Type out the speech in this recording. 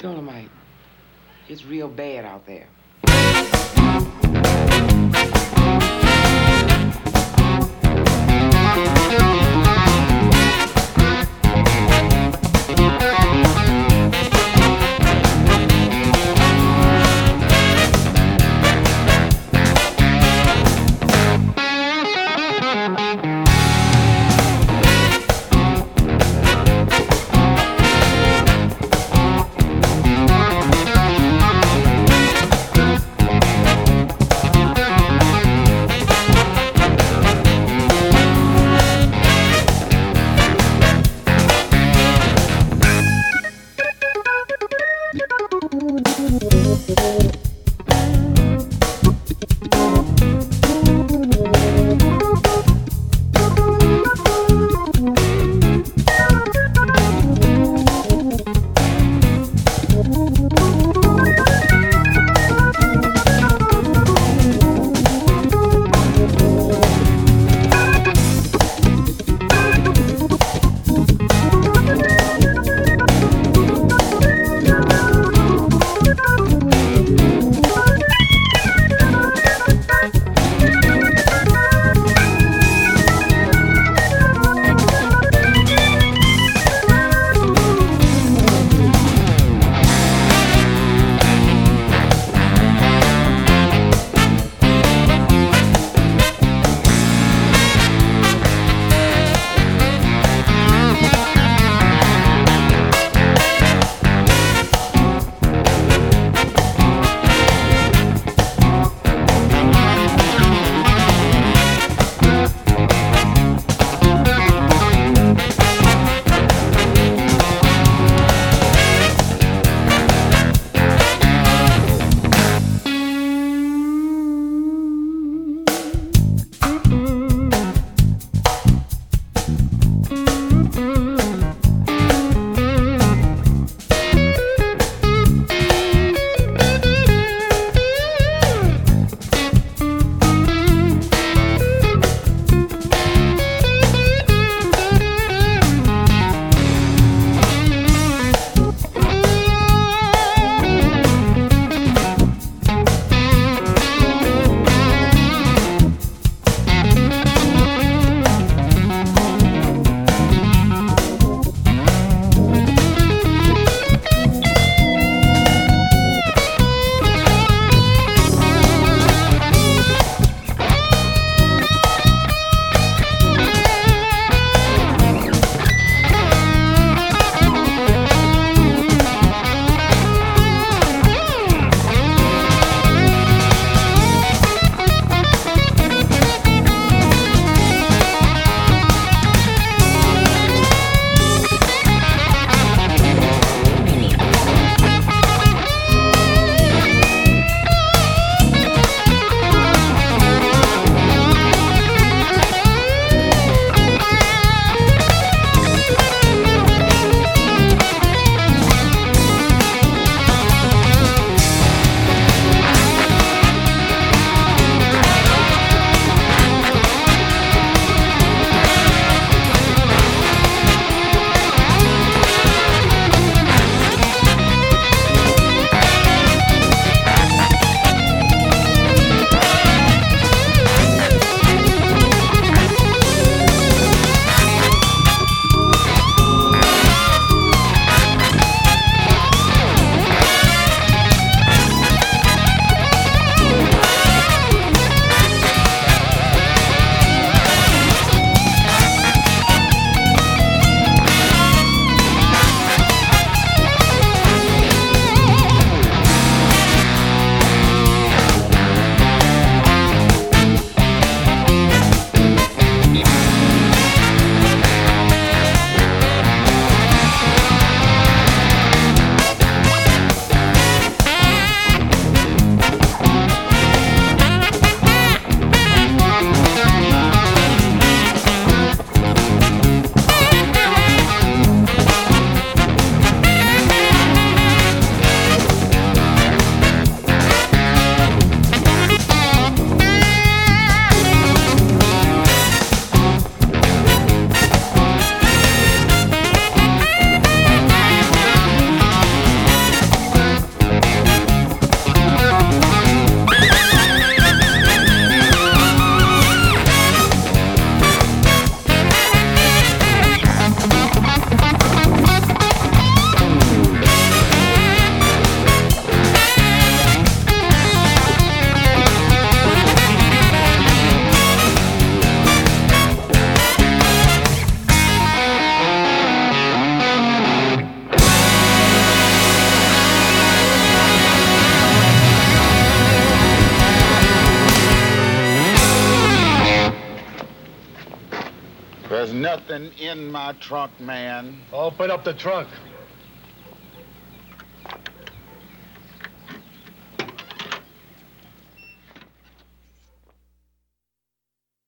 Dolomite, it's real bad out there. Nothing in my trunk, man. Open up the trunk.